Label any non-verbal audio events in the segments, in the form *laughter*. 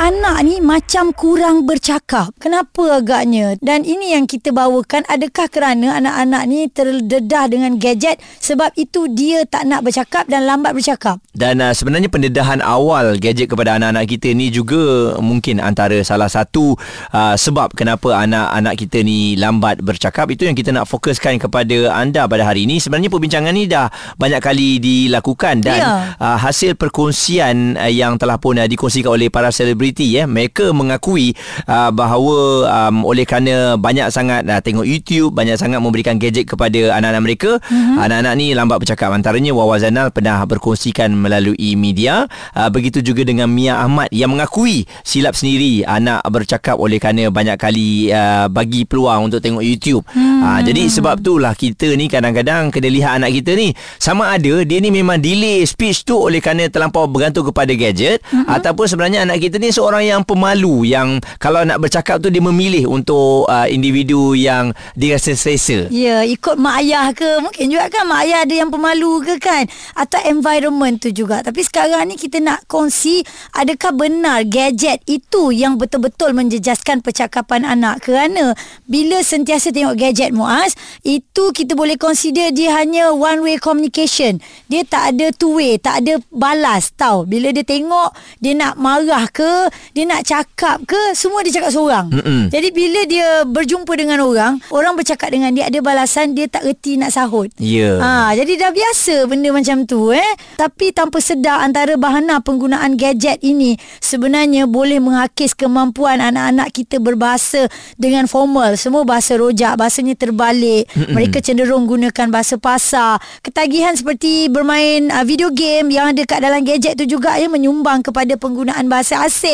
Anak ni macam kurang bercakap. Kenapa agaknya? Dan ini yang kita bawakan. Adakah kerana anak-anak ni terdedah dengan gadget sebab itu dia tak nak bercakap dan lambat bercakap? Dan uh, sebenarnya pendedahan awal gadget kepada anak-anak kita ni juga mungkin antara salah satu uh, sebab kenapa anak-anak kita ni lambat bercakap. Itu yang kita nak fokuskan kepada anda pada hari ini. Sebenarnya perbincangan ni dah banyak kali dilakukan dan Ya. uh, hasil perkongsian uh, yang telah pun uh, dikongsikan oleh para selebriti ya mereka mengakui uh, bahawa um, oleh kerana banyak sangat uh, tengok YouTube banyak sangat memberikan gadget kepada anak-anak mereka mm-hmm. anak-anak ni lambat bercakap antaranya Wawa Zainal pernah berkongsikan melalui media uh, begitu juga dengan Mia Ahmad yang mengakui silap sendiri anak bercakap oleh kerana banyak kali uh, bagi peluang untuk tengok YouTube mm-hmm. uh, jadi sebab itulah kita ni kadang-kadang kena lihat anak kita ni sama ada dia ni memang delay speech tu oleh kerana terlampau bergantung kepada gadget mm-hmm. ataupun sebenarnya anak kita ni seorang yang pemalu yang kalau nak bercakap tu dia memilih untuk uh, individu yang dia rasa selesa. Ya, ikut mak ayah ke? Mungkin juga kan mak ayah ada yang pemalu ke kan? Atau environment tu juga. Tapi sekarang ni kita nak kongsi adakah benar gadget itu yang betul-betul menjejaskan percakapan anak? Kerana bila sentiasa tengok gadget Muaz, itu kita boleh consider dia hanya one way communication. Dia tak ada two way, tak ada balas tau. Bila dia tengok, dia nak marah ke, dia nak cakap ke, semua dia cakap seorang. Mm-mm. Jadi bila dia berjumpa dengan orang, orang bercakap dengan dia ada balasan, dia tak reti nak sahut. Ya. Ha, jadi dah biasa benda macam tu eh. Tapi tanpa sedar antara bahana penggunaan gadget ini sebenarnya boleh menghakis kemampuan anak-anak kita berbahasa dengan formal. Semua bahasa rojak, bahasanya terbalik. Mm-mm. Mereka cenderung gunakan bahasa pasar. Ketagihan seperti bermain uh, video game yang ada kat dalam gadget tu juga ya menyumbang kepada penggunaan bahasa asing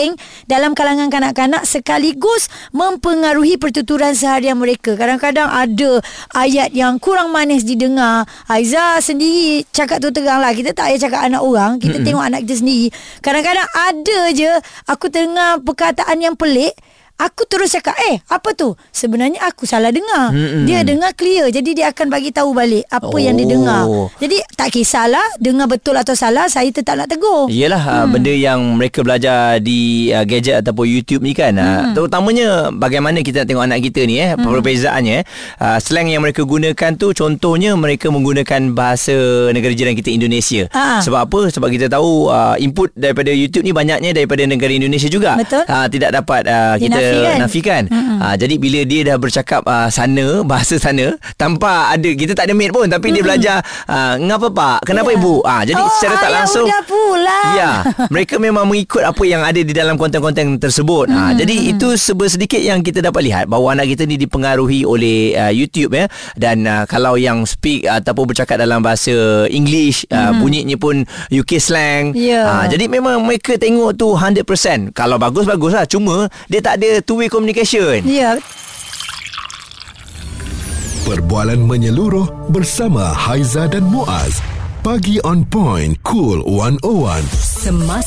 dalam kalangan kanak-kanak sekaligus mempengaruhi pertuturan seharian mereka. Kadang-kadang ada ayat yang kurang manis didengar. Aiza sendiri cakap tu terang lah. Kita tak payah cakap anak orang. Kita mm-hmm. tengok anak kita sendiri. Kadang-kadang ada je aku dengar perkataan yang pelik. Aku terus cakap Eh apa tu Sebenarnya aku salah dengar Mm-mm. Dia dengar clear Jadi dia akan bagi tahu balik Apa oh. yang dia dengar Oh. Jadi tak kisahlah Dengar betul atau salah Saya tetap nak tegur Yelah hmm. benda yang mereka belajar di uh, gadget ataupun YouTube ni kan hmm. uh, terutamanya bagaimana kita nak tengok anak kita ni eh hmm. perbezaannya eh uh, slang yang mereka gunakan tu contohnya mereka menggunakan bahasa negara jiran kita Indonesia Ha. sebab apa sebab kita tahu uh, input daripada YouTube ni banyaknya daripada negara Indonesia juga Betul. uh, tidak dapat uh, kita Dinafikan. nafikan Mm-mm. uh, jadi bila dia dah bercakap uh, sana bahasa sana tanpa ada kita tak ada mate pun tapi dia belajar uh, ngapa pak kenapa Ya. ibu ah jadi oh, secara tak ayah langsung udah pula Ya, mereka memang mengikut apa yang ada di dalam konten-konten tersebut. Ha, Hmm, jadi itu sebe sedikit yang kita dapat lihat bahawa anak kita ni dipengaruhi oleh uh, YouTube ya dan uh, kalau yang speak ataupun bercakap dalam bahasa English uh, bunyinya pun UK slang. Hmm. Ya. Ha, jadi memang mereka tengok tu 100%. Kalau bagus baguslah cuma dia tak ada two way communication. Ya Perbualan menyeluruh bersama Haiza dan Muaz. Pagi on point. Cool 101. Semasa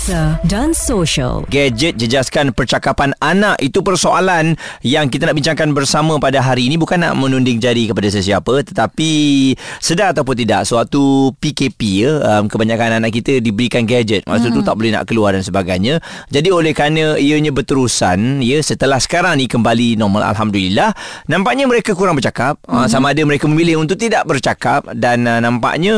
dan social. Gadget jejaskan percakapan anak. Itu persoalan yang kita nak bincangkan bersama pada hari ini. Bukan nak menunding jari kepada sesiapa tetapi sedar ataupun tidak suatu PKP ya um, kebanyakan anak kita diberikan gadget. Masa hmm. tu tak boleh nak keluar dan sebagainya. Jadi oleh kerana ianya berterusan ya setelah sekarang ni kembali normal alhamdulillah nampaknya mereka kurang bercakap. Hmm. uh, sama ada mereka memilih untuk tidak bercakap. Dan uh, nampaknya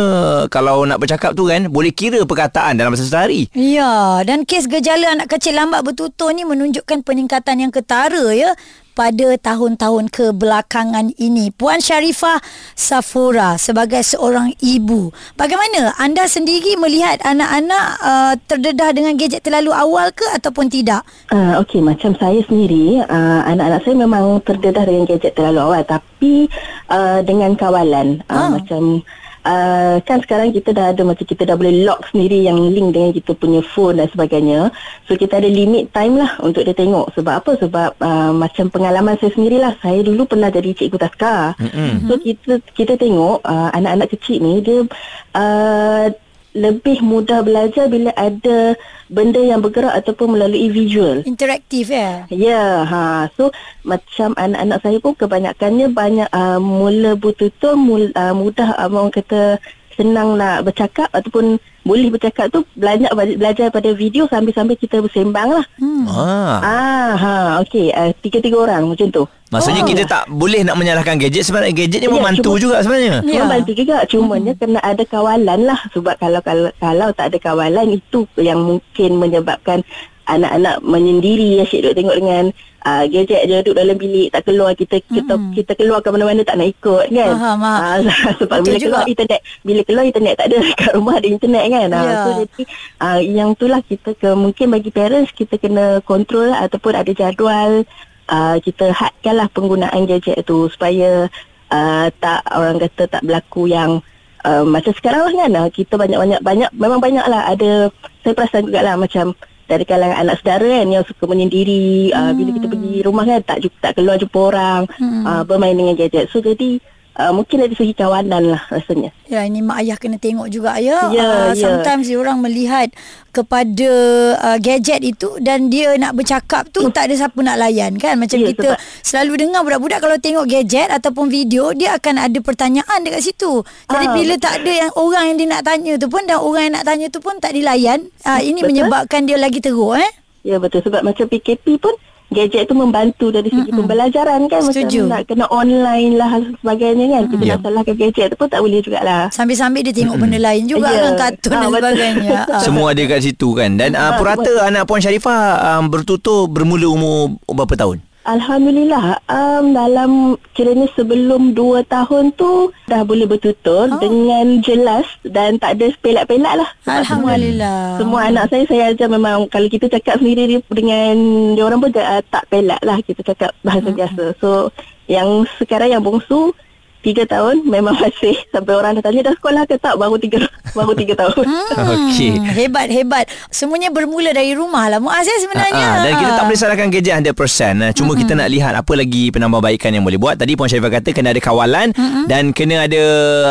kalau nak bercakap tu kan boleh kira perkataan dalam masa sehari. Ya, dan kes gejala anak kecil lambat bertutur ni menunjukkan peningkatan yang ketara ya pada tahun-tahun kebelakangan ini. Puan Sharifah Safura sebagai seorang ibu, bagaimana anda sendiri melihat anak-anak uh, terdedah dengan gadget terlalu awal ke ataupun tidak? Uh, Okey, macam saya sendiri, uh, anak-anak saya memang terdedah dengan gadget terlalu awal tapi uh, dengan kawalan. Uh, Ah. Macam Uh, kan sekarang kita dah ada macam kita dah boleh lock sendiri yang link dengan kita punya phone dan sebagainya. So kita ada limit time lah untuk dia tengok. Sebab apa? Sebab uh, macam pengalaman saya sendirilah. Saya dulu pernah jadi cikgu taska. Mm-mm. So kita kita tengok uh, anak-anak kecil ni dia uh, lebih mudah belajar bila ada benda yang bergerak ataupun melalui visual. Interaktif ya. Ya, ha. So macam anak-anak saya pun kebanyakannya banyak uh, mula bertutur, mul, uh, mudah uh, orang kata senang nak bercakap ataupun boleh bercakap tu belajar belajar pada video sambil-sambil kita bersembang lah. Hmm. Ah. Ah, ha, okey, uh, tiga-tiga orang macam tu. Maksudnya Oh. kita tak boleh nak menyalahkan gadget sebenarnya gadget ni Ya, membantu cuma- juga sebenarnya. Ya. Ya. Membantu juga Cumanya kena ada kawalan lah Sebab kalau kalau kalau tak ada kawalan Itu yang mungkin menyebabkan Anak-anak menyendiri Asyik duduk tengok dengan uh, Gadget je duduk dalam bilik Tak keluar Kita kita, kita keluar ke mana-mana Tak nak ikut kan Faham. Ah, *laughs* Sebab Betul bila juga. keluar internet Bila keluar internet tak ada *laughs* Kat rumah ada internet kan Ah, Ya. So jadi uh, Yang tu lah kita ke, Mungkin bagi parents Kita kena kontrol Ataupun ada jadual uh, Kita hadkan lah penggunaan gadget tu Supaya uh, Tak orang kata tak berlaku yang uh, Macam sekarang lah kan uh, Kita banyak-banyak banyak Memang banyak lah Ada Saya perasan juga lah Macam dari kalangan anak saudara kan yang suka menyendiri hmm. uh, bila kita pergi rumah kan tak tak keluar jumpa orang hmm. uh, bermain dengan gadget so jadi uh, mungkin dari segi kawanan lah rasanya Ya ini mak ayah kena tengok juga ya. Ya, Ah, ya. Sometimes orang melihat kepada uh, gadget itu dan dia nak bercakap tu tak ada siapa nak layan kan. Macam Ya, kita sebab- selalu dengar budak-budak kalau tengok gadget ataupun video dia akan ada pertanyaan dekat situ. Jadi Ah, bila tak ada yang orang yang dia nak tanya tu pun dan orang yang nak tanya tu pun tak dilayan. Ah ini Betul. menyebabkan dia lagi teruk eh. Ya betul sebab macam PKP pun gadget tu membantu dari segi Mm-mm. pembelajaran kan Setuju. macam nak kena online lah dan sebagainya kan kita Ya. nak salahkan gadget tu pun tak boleh jugalah Sambil-sambil dia tengok benda lain juga Ya. kan kartun Ah, dan sebagainya. *laughs* Ah. Semua ada kat situ kan Dan uh, Ah, purata anak Puan Sharifah um, bertutur bermula umur berapa tahun? Alhamdulillah um, dalam kiranya sebelum 2 tahun tu dah boleh bertutur Oh. dengan jelas dan tak ada pelak-pelak lah Alhamdulillah. Semua anak saya saya ajar memang kalau kita cakap sendiri dengan dia orang pun uh, tak pelak lah kita cakap bahasa Hmm. biasa. So yang sekarang yang bongsu tiga tahun memang masih sampai orang dah tanya dah sekolah ke tak baru tiga baru tiga tahun. *laughs* Okey. Hmm, hebat hebat. Semuanya bermula dari rumah lah Muaz ya sebenarnya. Ah, ah, dan kita tak boleh salahkan gadget 100%. ah. Cuma kita nak lihat apa lagi penambahbaikan yang boleh buat. Tadi Puan Sharifah kata kena ada kawalan dan kena ada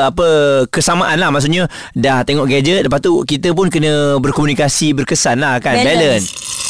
apa kesamaan lah. Maksudnya dah tengok gadget lepas tu kita pun kena berkomunikasi berkesan lah kan. Balance. Balance.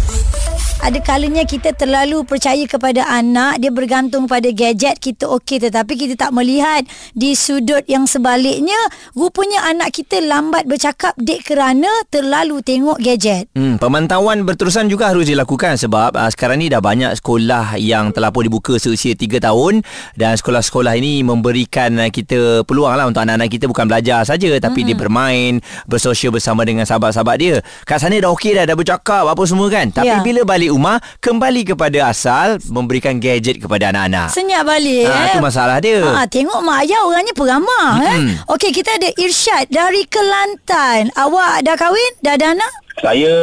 Ada kalanya kita terlalu percaya kepada anak, dia bergantung pada gadget, kita okey tetapi kita tak melihat di sudut yang sebaliknya, rupanya anak kita lambat bercakap dek kerana terlalu tengok gadget. Hmm, pemantauan berterusan juga harus dilakukan sebab uh, sekarang ni dah banyak sekolah yang telah pun dibuka seusia 3 tahun dan sekolah-sekolah ini memberikan uh, kita peluang lah untuk anak-anak kita bukan belajar saja tapi dia bermain, bersosial bersama dengan sahabat-sahabat dia. Kat sana dah okey dah, dah bercakap apa semua kan. Tapi Ya. bila balik rumah, kembali kepada asal memberikan gadget kepada anak-anak. Senyap balik Ah, eh. tu masalah dia. Ah, tengok mak ayah orangnya peramah eh. Okey, kita ada Irsyad dari Kelantan. Awak dah kahwin? Dah ada anak? Saya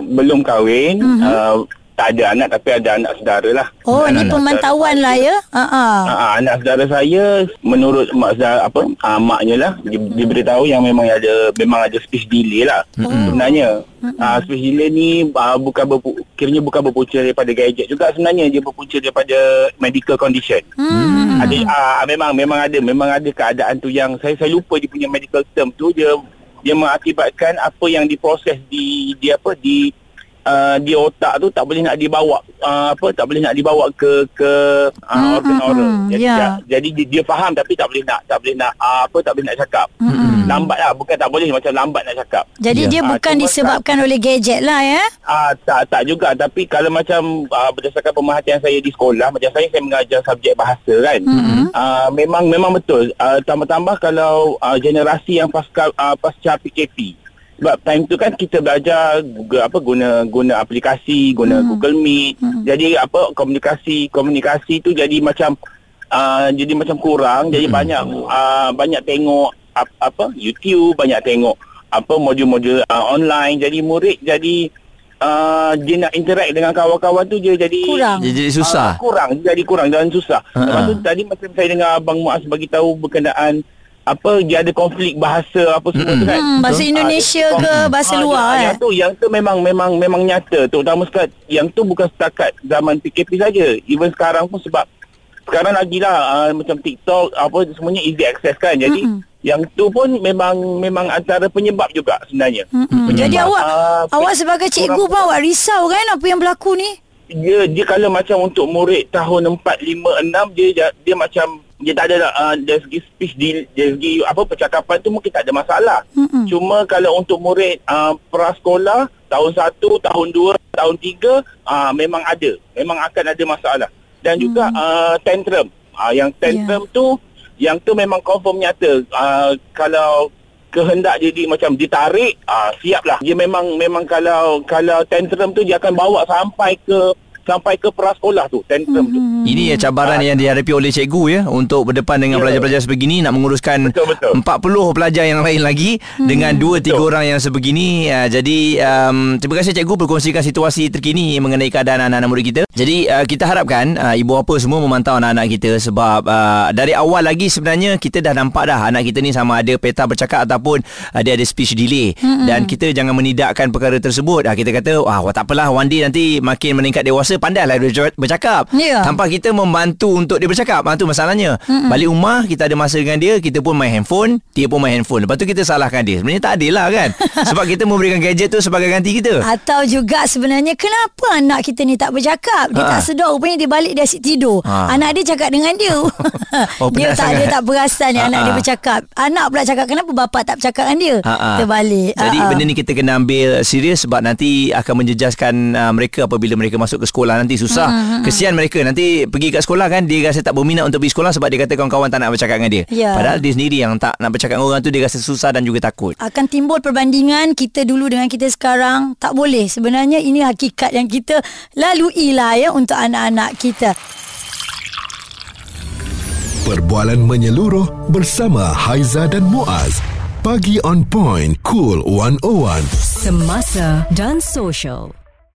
belum kahwin, uh-huh. uh, tak ada anak tapi ada anak saudara lah. Oh, ni anak pemantauan lah ya. Ha ah. Uh, anak saudara saya menurut mak saudara apa uh, maknya lah di, diberitahu yang memang ada memang ada speech delay lah mm-hmm. sebenarnya uh, speech delay ni uh, bukan berpu, kiranya bukan berpunca daripada gadget juga sebenarnya dia berpunca daripada medical condition Hmm. ada uh, memang memang ada memang ada keadaan tu yang saya saya lupa dia punya medical term tu dia dia mengakibatkan apa yang diproses di di apa di uh, di otak tu tak boleh nak dibawa uh, apa tak boleh nak dibawa ke ke uh, Hmm, organ hmm, oral hmm, jadi ya. ja- jadi dia, dia faham tapi tak boleh nak tak boleh nak uh, apa tak boleh nak cakap Hmm. lambat lah bukan tak boleh macam lambat nak cakap Jadi Ya. dia Ah, bukan disebabkan oleh gadget lah ya. Ah tak tak juga tapi kalau macam uh, berdasarkan pemerhatian saya di sekolah macam saya saya mengajar subjek bahasa kan. Mm-hmm. Uh, memang memang betul. Uh, tambah-tambah kalau uh, generasi yang pasca uh, pasca PKP sebab time tu kan kita belajar Google apa guna guna aplikasi, guna hmm. Google Meet. Hmm. Jadi apa komunikasi komunikasi tu jadi macam uh, jadi macam kurang. Jadi Hmm. banyak uh, banyak tengok ap, apa YouTube, banyak tengok apa modul-modul uh, online. Jadi murid jadi uh, dia nak interact dengan kawan-kawan tu dia jadi Kurang. Dia jadi susah. Uh, kurang jadi kurang dan susah. Uh-huh. Lepas tu tadi macam saya dengar abang Muaz bagi tahu berkenaan apa dia ada konflik bahasa apa semua tu kan. Hmm, bahasa Indonesia Ah, ke bahasa ah, luar yang, eh. Yang tu yang tu memang memang memang nyata terutama sekali yang tu bukan setakat zaman PKP saja. Even sekarang pun sebab sekarang lagi lah uh, macam TikTok apa semuanya easy access kan. Jadi Mm-mm. yang tu pun memang memang antara penyebab juga sebenarnya. Mm-mm. Penyebab, Jadi awak ah, awak sebagai cikgu pun awak risau kan apa yang berlaku ni? dia dia kalau macam untuk murid tahun 4 5 6 dia dia, dia macam dia tak ada uh, dari segi speech di dari segi apa percakapan tu mungkin tak ada masalah. Mm-mm. Cuma kalau untuk murid uh, prasekolah tahun 1, tahun 2, tahun 3 uh, memang ada. Memang akan ada masalah. Dan juga uh, tantrum. Uh, yang tantrum tu yang tu memang confirm nyata. Uh, kalau kehendak jadi macam ditarik ah siaplah dia memang memang kalau kalau tantrum tu dia akan bawa sampai ke sampai ke prasekolah tu tantrum tu Ini ya cabaran yang dihadapi oleh cikgu ya untuk berdepan dengan Ya. pelajar-pelajar sebegini nak menguruskan Betul, betul. 40 pelajar yang lain lagi dengan 2 3 Betul. orang yang sebegini. Uh, jadi um, terima kasih cikgu berkongsikan situasi terkini mengenai keadaan anak-anak murid kita. Jadi uh, kita harapkan uh, ibu bapa semua memantau anak-anak kita sebab uh, dari awal lagi sebenarnya kita dah nampak dah anak kita ni sama ada peta bercakap ataupun uh, dia ada speech delay mm-hmm. dan kita jangan menidakkan perkara tersebut. Uh, kita kata wah tak apalah one day nanti makin meningkat dewasa pandailah dia bercakap. Ya. Tanpa kita membantu untuk dia bercakap. Ha, tu masalahnya. Mm-mm. Balik rumah kita ada masa dengan dia, kita pun main handphone, dia pun main handphone. Lepas tu kita salahkan dia. Sebenarnya tak adil lah kan. *laughs* Sebab kita memberikan gadget tu sebagai ganti kita. Atau juga sebenarnya kenapa anak kita ni tak bercakap? Dia Ha. tak sedar rupanya dia balik dia asyik tidur. Ha. Anak dia cakap dengan dia. *laughs* Oh, *laughs* dia tak sangat. dia tak perasan yang Ha, anak dia bercakap. Anak pula cakap kenapa bapa tak bercakap dengan dia? Ha. Terbalik. Jadi ha. benda ni kita kena ambil serius sebab nanti akan menjejaskan uh, mereka apabila mereka masuk ke sekolah nanti susah. Hmm, Kesian mereka nanti pergi kat sekolah kan dia rasa tak berminat untuk pergi sekolah sebab dia kata kawan-kawan tak nak bercakap dengan dia. Ya. Padahal dia sendiri yang tak nak bercakap dengan orang tu dia rasa susah dan juga takut. akan timbul perbandingan kita dulu dengan kita sekarang tak boleh sebenarnya ini hakikat yang kita lalui lah ya untuk anak-anak kita Perbualan menyeluruh bersama Haiza dan Muaz. Pagi on point, cool 101. Semasa dan social.